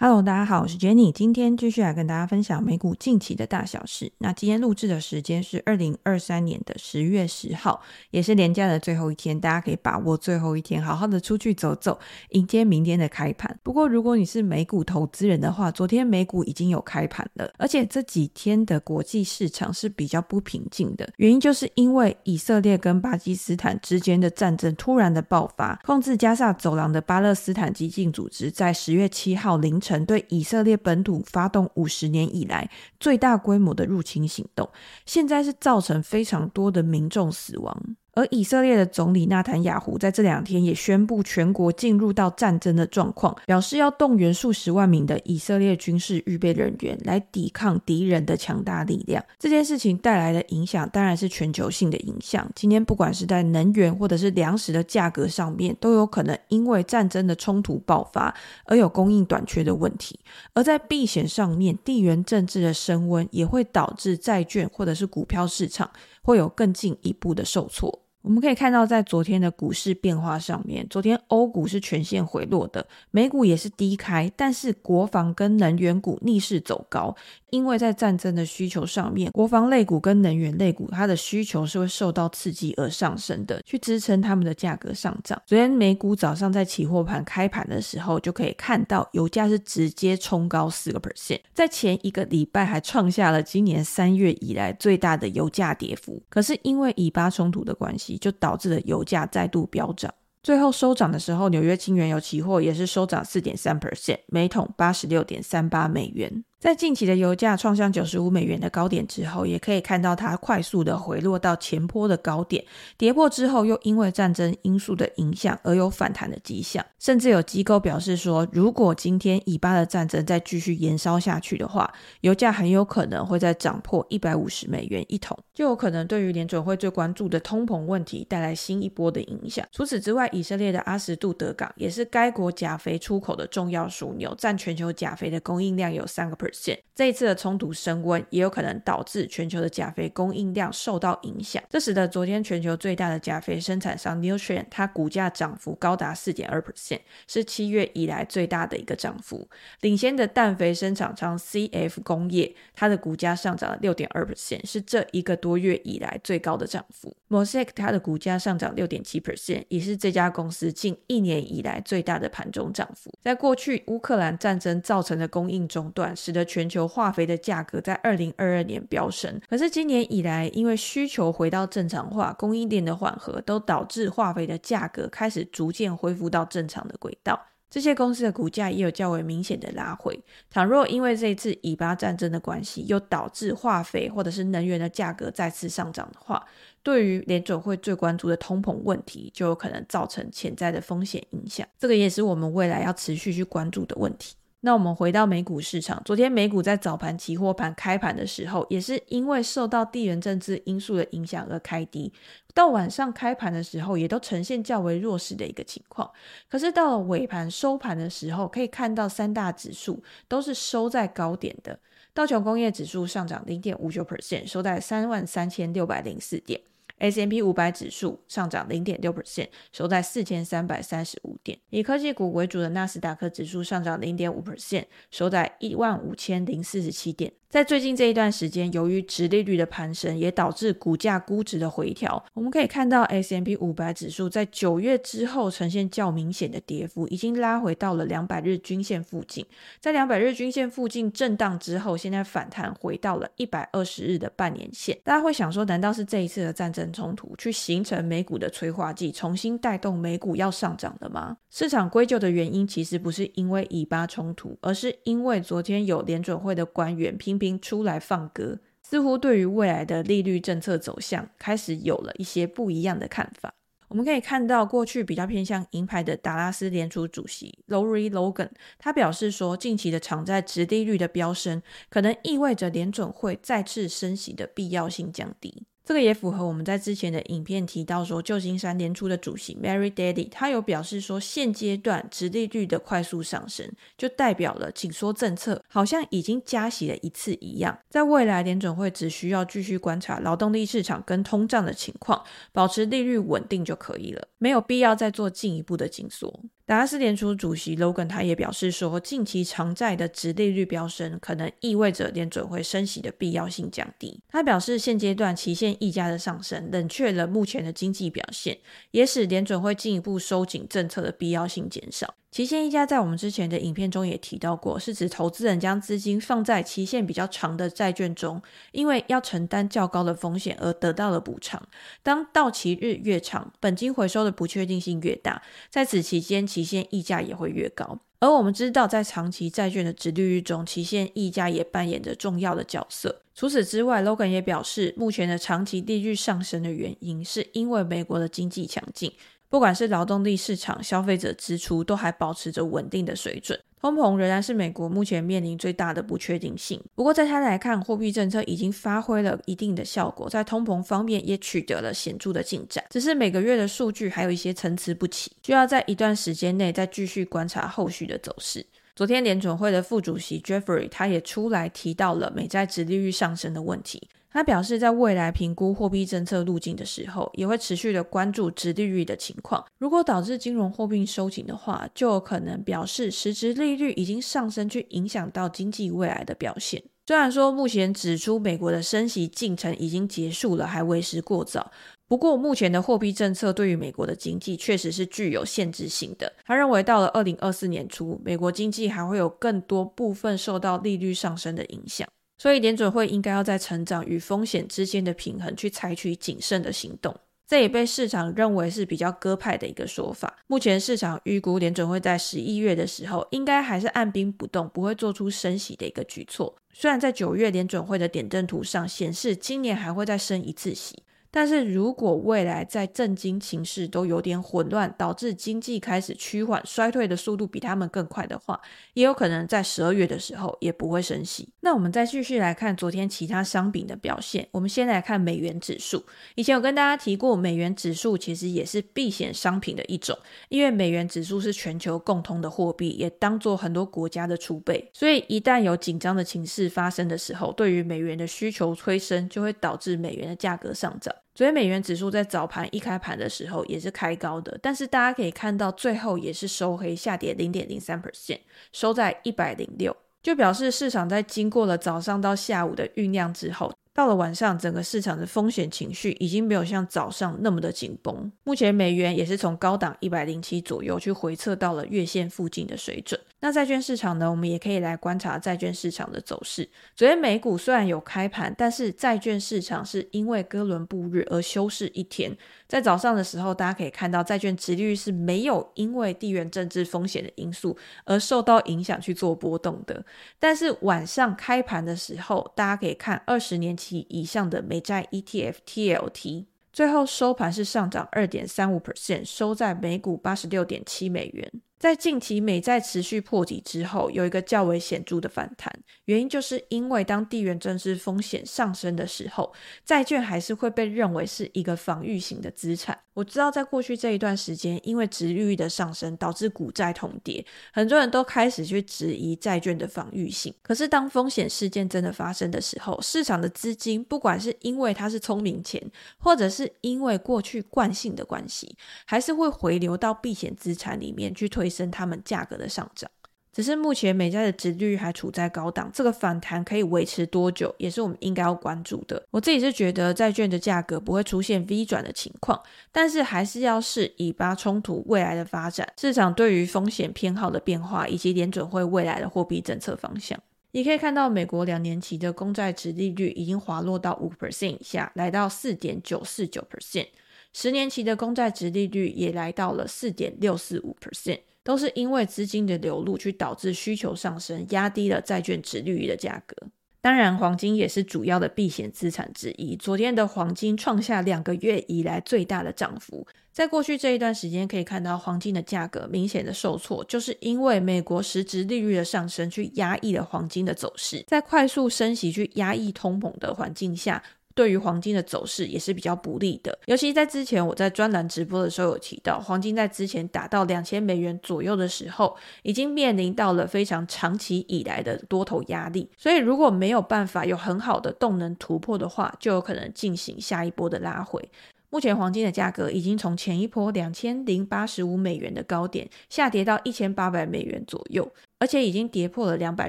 Hello，大家好，我是 Jenny，今天继续来跟大家分享美股近期的大小事。那今天录制的时间是二零二三年的十月十号，也是连假的最后一天，大家可以把握最后一天，好好的出去走走，迎接明天的开盘。不过，如果你是美股投资人的话，昨天美股已经有开盘了，而且这几天的国际市场是比较不平静的，原因就是因为以色列跟巴基斯坦之间的战争突然的爆发，控制加萨走廊的巴勒斯坦激进组织在十月七号凌晨。曾对以色列本土发动五十年以来最大规模的入侵行动，现在是造成非常多的民众死亡。而以色列的总理纳坦雅胡在这两天也宣布全国进入到战争的状况，表示要动员数十万名的以色列军事预备人员来抵抗敌人的强大力量。这件事情带来的影响当然是全球性的影响。今天不管是在能源或者是粮食的价格上面，都有可能因为战争的冲突爆发而有供应短缺的问题。而在避险上面，地缘政治的升温也会导致债券或者是股票市场会有更进一步的受挫。我们可以看到，在昨天的股市变化上面，昨天欧股是全线回落的，美股也是低开，但是国防跟能源股逆势走高，因为在战争的需求上面，国防类股跟能源类股它的需求是会受到刺激而上升的，去支撑他们的价格上涨。昨天美股早上在期货盘开盘的时候，就可以看到油价是直接冲高四个 percent，在前一个礼拜还创下了今年三月以来最大的油价跌幅。可是因为以巴冲突的关系，就导致了油价再度飙涨，最后收涨的时候，纽约轻原油期货也是收涨四点三 percent，每桶八十六点三八美元。在近期的油价创下九十五美元的高点之后，也可以看到它快速的回落到前坡的高点，跌破之后又因为战争因素的影响而有反弹的迹象，甚至有机构表示说，如果今天以巴的战争再继续延烧下去的话，油价很有可能会再涨破一百五十美元一桶，就有可能对于联准会最关注的通膨问题带来新一波的影响。除此之外，以色列的阿什杜德港也是该国钾肥出口的重要枢纽，占全球钾肥的供应量有三个 per。这一次的冲突升温，也有可能导致全球的钾肥供应量受到影响，这使得昨天全球最大的钾肥生产商 Nutrien 它股价涨幅高达四点二 percent，是七月以来最大的一个涨幅。领先的氮肥生产商 CF 工业，它的股价上涨了六点二 percent，是这一个多月以来最高的涨幅。Mosaic 它的股价上涨六点七 percent，也是这家公司近一年以来最大的盘中涨幅。在过去乌克兰战争造成的供应中断，使得全球化肥的价格在二零二二年飙升，可是今年以来，因为需求回到正常化，供应链的缓和，都导致化肥的价格开始逐渐恢复到正常的轨道。这些公司的股价也有较为明显的拉回。倘若因为这一次以巴战争的关系，又导致化肥或者是能源的价格再次上涨的话，对于联准会最关注的通膨问题，就有可能造成潜在的风险影响。这个也是我们未来要持续去关注的问题。那我们回到美股市场，昨天美股在早盘期货盘开盘的时候，也是因为受到地缘政治因素的影响而开低，到晚上开盘的时候，也都呈现较为弱势的一个情况。可是到了尾盘收盘的时候，可以看到三大指数都是收在高点的，道琼工业指数上涨零点五九 percent，收在三万三千六百零四点。S&P 五百指数上涨零点六 percent，收在四千三百三十五点。以科技股为主的纳斯达克指数上涨零点五 percent，收在一万五千零四十七点。在最近这一段时间，由于殖利率的攀升，也导致股价估值的回调。我们可以看到，S M P 五百指数在九月之后呈现较明显的跌幅，已经拉回到了两百日均线附近。在两百日均线附近震荡之后，现在反弹回到了一百二十日的半年线。大家会想说，难道是这一次的战争冲突去形成美股的催化剂，重新带动美股要上涨了吗？市场归咎的原因其实不是因为以巴冲突，而是因为昨天有联准会的官员拼。兵出来放歌，似乎对于未来的利率政策走向开始有了一些不一样的看法。我们可以看到，过去比较偏向鹰派的达拉斯联储主席 Lori Logan，他表示说，近期的长债殖利率的飙升，可能意味着联准会再次升息的必要性降低。这个也符合我们在之前的影片提到说，旧金山联储的主席 Mary Daly，他有表示说，现阶段殖利率的快速上升，就代表了紧缩政策好像已经加息了一次一样。在未来，联准会只需要继续观察劳动力市场跟通胀的情况，保持利率稳定就可以了，没有必要再做进一步的紧缩。达拉斯联储主席 Logan 他也表示说，近期长债的值利率飙升，可能意味着联准会升息的必要性降低。他表示，现阶段期限溢价的上升冷却了目前的经济表现，也使联准会进一步收紧政策的必要性减少。期限溢价在我们之前的影片中也提到过，是指投资人将资金放在期限比较长的债券中，因为要承担较高的风险而得到了补偿。当到期日越长，本金回收的不确定性越大，在此期间期限溢价也会越高。而我们知道，在长期债券的殖利率中，期限溢价也扮演着重要的角色。除此之外，Logan 也表示，目前的长期利率上升的原因，是因为美国的经济强劲。不管是劳动力市场、消费者支出，都还保持着稳定的水准。通膨仍然是美国目前面临最大的不确定性。不过，在他来看，货币政策已经发挥了一定的效果，在通膨方面也取得了显著的进展。只是每个月的数据还有一些参差不齐，需要在一段时间内再继续观察后续的走势。昨天，联准会的副主席 Jeffrey 他也出来提到了美债殖利率上升的问题。他表示，在未来评估货币政策路径的时候，也会持续的关注殖利率的情况。如果导致金融货币收紧的话，就有可能表示实质利率已经上升，去影响到经济未来的表现。虽然说目前指出美国的升息进程已经结束了，还为时过早。不过，目前的货币政策对于美国的经济确实是具有限制性的。他认为，到了二零二四年初，美国经济还会有更多部分受到利率上升的影响。所以，联准会应该要在成长与风险之间的平衡，去采取谨慎的行动。这也被市场认为是比较鸽派的一个说法。目前市场预估联准会在十一月的时候，应该还是按兵不动，不会做出升息的一个举措。虽然在九月联准会的点阵图上显示，今年还会再升一次息。但是如果未来在政经情势都有点混乱，导致经济开始趋缓衰退的速度比他们更快的话，也有可能在十二月的时候也不会升息。那我们再继续来看昨天其他商品的表现。我们先来看美元指数。以前有跟大家提过，美元指数其实也是避险商品的一种，因为美元指数是全球共通的货币，也当做很多国家的储备。所以一旦有紧张的情势发生的时候，对于美元的需求催生，就会导致美元的价格上涨。所以美元指数在早盘一开盘的时候也是开高的，但是大家可以看到最后也是收黑下跌零点零三 percent，收在一百零六，就表示市场在经过了早上到下午的酝酿之后。到了晚上，整个市场的风险情绪已经没有像早上那么的紧绷。目前美元也是从高档一百零七左右去回测到了月线附近的水准。那债券市场呢？我们也可以来观察债券市场的走势。昨天美股虽然有开盘，但是债券市场是因为哥伦布日而休市一天。在早上的时候，大家可以看到债券殖利率是没有因为地缘政治风险的因素而受到影响去做波动的。但是晚上开盘的时候，大家可以看二十年期以上的美债 ETF TLT，最后收盘是上涨二点三五 percent，收在每股八十六点七美元。在近期美债持续破底之后，有一个较为显著的反弹，原因就是因为当地缘政治风险上升的时候，债券还是会被认为是一个防御型的资产。我知道在过去这一段时间，因为值率的上升导致股债同跌，很多人都开始去质疑债券的防御性。可是当风险事件真的发生的时候，市场的资金不管是因为它是聪明钱，或者是因为过去惯性的关系，还是会回流到避险资产里面去推。提升他们价格的上涨，只是目前美债的殖利率还处在高档，这个反弹可以维持多久，也是我们应该要关注的。我自己是觉得债券的价格不会出现 V 转的情况，但是还是要视以巴冲突未来的发展、市场对于风险偏好的变化，以及联准会未来的货币政策方向。你可以看到，美国两年期的公债殖利率已经滑落到五 percent 以下，来到四点九四九 percent，十年期的公债殖利率也来到了四点六四五 percent。都是因为资金的流入去导致需求上升，压低了债券殖利率的价格。当然，黄金也是主要的避险资产之一。昨天的黄金创下两个月以来最大的涨幅。在过去这一段时间，可以看到黄金的价格明显的受挫，就是因为美国实质利率的上升去压抑了黄金的走势，在快速升息去压抑通膨的环境下。对于黄金的走势也是比较不利的，尤其在之前我在专栏直播的时候有提到，黄金在之前达到两千美元左右的时候，已经面临到了非常长期以来的多头压力，所以如果没有办法有很好的动能突破的话，就有可能进行下一波的拉回。目前黄金的价格已经从前一波两千零八十五美元的高点下跌到一千八百美元左右，而且已经跌破了两百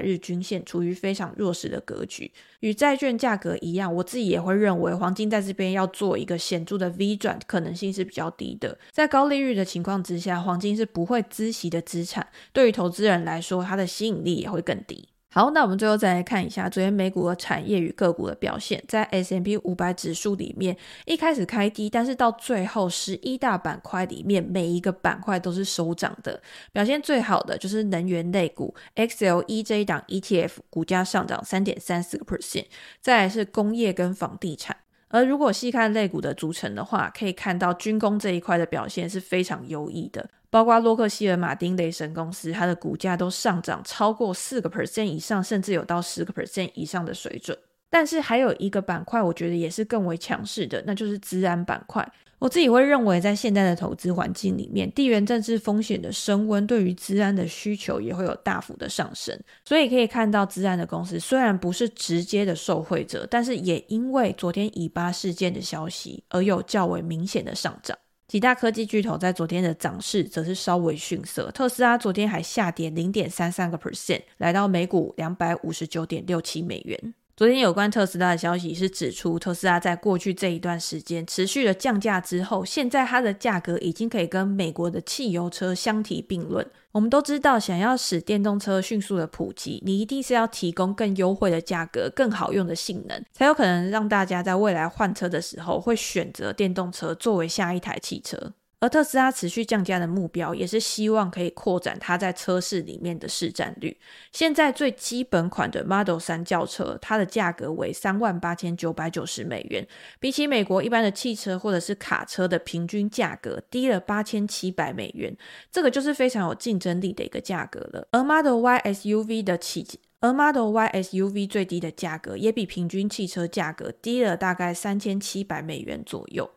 日均线，处于非常弱势的格局。与债券价格一样，我自己也会认为黄金在这边要做一个显著的 V 转，可能性是比较低的。在高利率的情况之下，黄金是不会孳息的资产，对于投资人来说，它的吸引力也会更低。好，那我们最后再来看一下昨天美股的产业与个股的表现。在 S M P 五百指数里面，一开始开低，但是到最后十一大板块里面，每一个板块都是收涨的。表现最好的就是能源类股，XLE 这一档 ETF 股价上涨三点三四个 percent。再来是工业跟房地产。而如果细看类股的组成的话，可以看到军工这一块的表现是非常优异的，包括洛克希尔马丁雷神公司，它的股价都上涨超过四个 percent 以上，甚至有到十个 percent 以上的水准。但是还有一个板块，我觉得也是更为强势的，那就是资安板块。我自己会认为，在现在的投资环境里面，地缘政治风险的升温，对于资安的需求也会有大幅的上升。所以可以看到，资安的公司虽然不是直接的受惠者，但是也因为昨天以巴事件的消息而有较为明显的上涨。几大科技巨头在昨天的涨势则是稍微逊色，特斯拉昨天还下跌零点三三个 percent，来到每股两百五十九点六七美元。昨天有关特斯拉的消息是指出，特斯拉在过去这一段时间持续的降价之后，现在它的价格已经可以跟美国的汽油车相提并论。我们都知道，想要使电动车迅速的普及，你一定是要提供更优惠的价格、更好用的性能，才有可能让大家在未来换车的时候会选择电动车作为下一台汽车。而特斯拉持续降价的目标，也是希望可以扩展它在车市里面的市占率。现在最基本款的 Model 3轿车，它的价格为三万八千九百九十美元，比起美国一般的汽车或者是卡车的平均价格低了八千七百美元，这个就是非常有竞争力的一个价格了。而 Model Y SUV 的起，而 Model Y SUV 最低的价格也比平均汽车价格低了大概三千七百美元左右。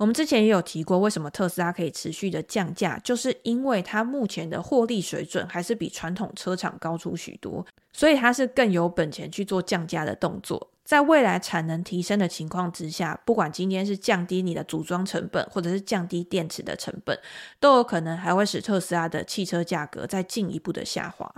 我们之前也有提过，为什么特斯拉可以持续的降价，就是因为它目前的获利水准还是比传统车厂高出许多，所以它是更有本钱去做降价的动作。在未来产能提升的情况之下，不管今天是降低你的组装成本，或者是降低电池的成本，都有可能还会使特斯拉的汽车价格再进一步的下滑。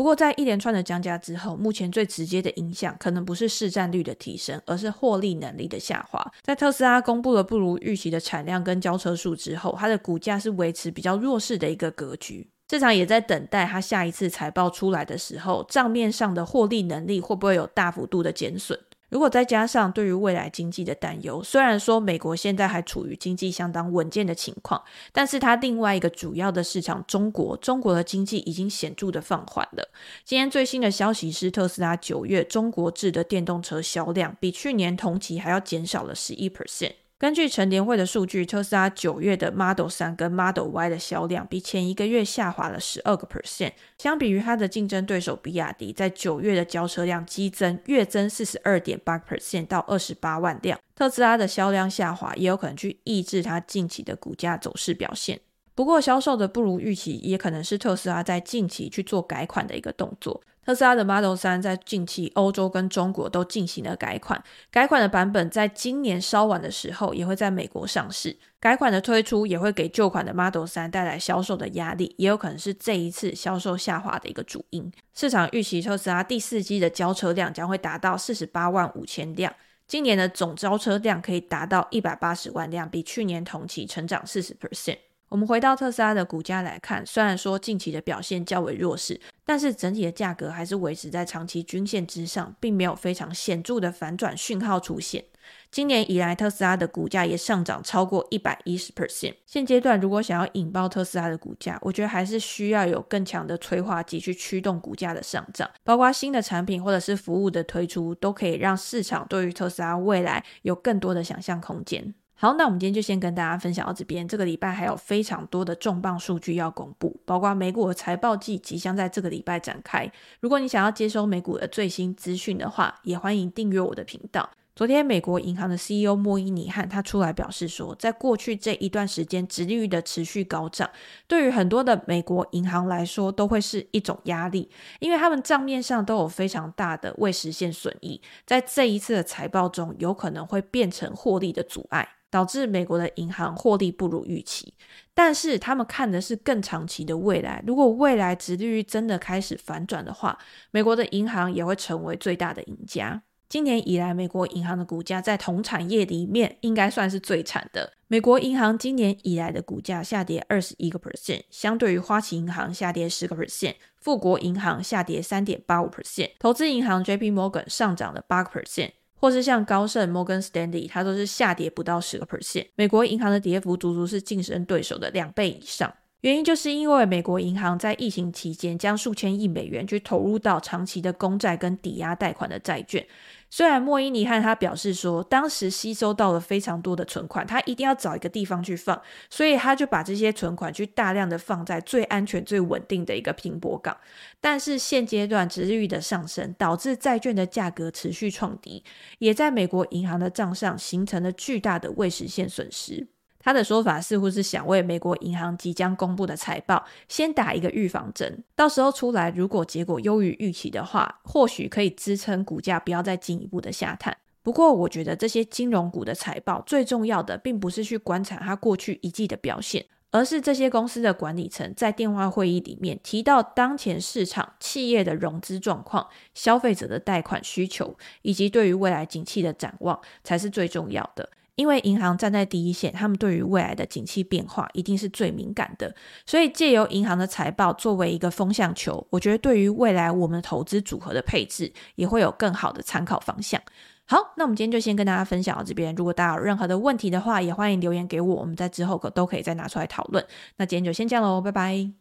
不过，在一连串的降价之后，目前最直接的影响可能不是市占率的提升，而是获利能力的下滑。在特斯拉公布了不如预期的产量跟交车数之后，它的股价是维持比较弱势的一个格局。市场也在等待它下一次财报出来的时候，账面上的获利能力会不会有大幅度的减损。如果再加上对于未来经济的担忧，虽然说美国现在还处于经济相当稳健的情况，但是它另外一个主要的市场中国，中国的经济已经显著的放缓了。今天最新的消息是，特斯拉九月中国制的电动车销量比去年同期还要减少了十一 percent。根据乘联会的数据，特斯拉九月的 Model 3跟 Model Y 的销量比前一个月下滑了十二个 percent。相比于它的竞争对手比亚迪，在九月的交车量激增，月增四十二点八 percent 到二十八万辆。特斯拉的销量下滑，也有可能去抑制它近期的股价走势表现。不过，销售的不如预期，也可能是特斯拉在近期去做改款的一个动作。特斯拉的 Model 3在近期欧洲跟中国都进行了改款，改款的版本在今年稍晚的时候也会在美国上市。改款的推出也会给旧款的 Model 3带来销售的压力，也有可能是这一次销售下滑的一个主因。市场预期特斯拉第四季的交车量将会达到四十八万五千辆，今年的总交车量可以达到一百八十万辆，比去年同期成长四十 percent。我们回到特斯拉的股价来看，虽然说近期的表现较为弱势，但是整体的价格还是维持在长期均线之上，并没有非常显著的反转讯号出现。今年以来，特斯拉的股价也上涨超过一百一十 percent。现阶段如果想要引爆特斯拉的股价，我觉得还是需要有更强的催化剂去驱动股价的上涨，包括新的产品或者是服务的推出，都可以让市场对于特斯拉未来有更多的想象空间。好，那我们今天就先跟大家分享到这边。这个礼拜还有非常多的重磅数据要公布，包括美股的财报季即将在这个礼拜展开。如果你想要接收美股的最新资讯的话，也欢迎订阅我的频道。昨天，美国银行的 CEO 莫伊尼汉他出来表示说，在过去这一段时间，殖利率的持续高涨，对于很多的美国银行来说，都会是一种压力，因为他们账面上都有非常大的未实现损益，在这一次的财报中，有可能会变成获利的阻碍，导致美国的银行获利不如预期。但是他们看的是更长期的未来，如果未来殖利率真的开始反转的话，美国的银行也会成为最大的赢家。今年以来，美国银行的股价在同产业里面应该算是最惨的。美国银行今年以来的股价下跌二十一个 percent，相对于花旗银行下跌十个 percent，富国银行下跌三点八五 percent，投资银行 JP Morgan 上涨了八个 percent，或是像高盛 Morgan Stanley，它都是下跌不到十个 percent。美国银行的跌幅足足是竞争对手的两倍以上。原因就是因为美国银行在疫情期间将数千亿美元去投入到长期的公债跟抵押贷款的债券。虽然莫伊尼汉他表示说，当时吸收到了非常多的存款，他一定要找一个地方去放，所以他就把这些存款去大量的放在最安全、最稳定的一个停泊港。但是现阶段值率的上升，导致债券的价格持续创低，也在美国银行的账上形成了巨大的未实现损失。他的说法似乎是想为美国银行即将公布的财报先打一个预防针，到时候出来如果结果优于预期的话，或许可以支撑股价不要再进一步的下探。不过，我觉得这些金融股的财报最重要的，并不是去观察它过去一季的表现，而是这些公司的管理层在电话会议里面提到当前市场企业的融资状况、消费者的贷款需求，以及对于未来景气的展望，才是最重要的。因为银行站在第一线，他们对于未来的景气变化一定是最敏感的，所以借由银行的财报作为一个风向球，我觉得对于未来我们投资组合的配置也会有更好的参考方向。好，那我们今天就先跟大家分享到这边，如果大家有任何的问题的话，也欢迎留言给我，我们在之后可都可以再拿出来讨论。那今天就先这样喽，拜拜。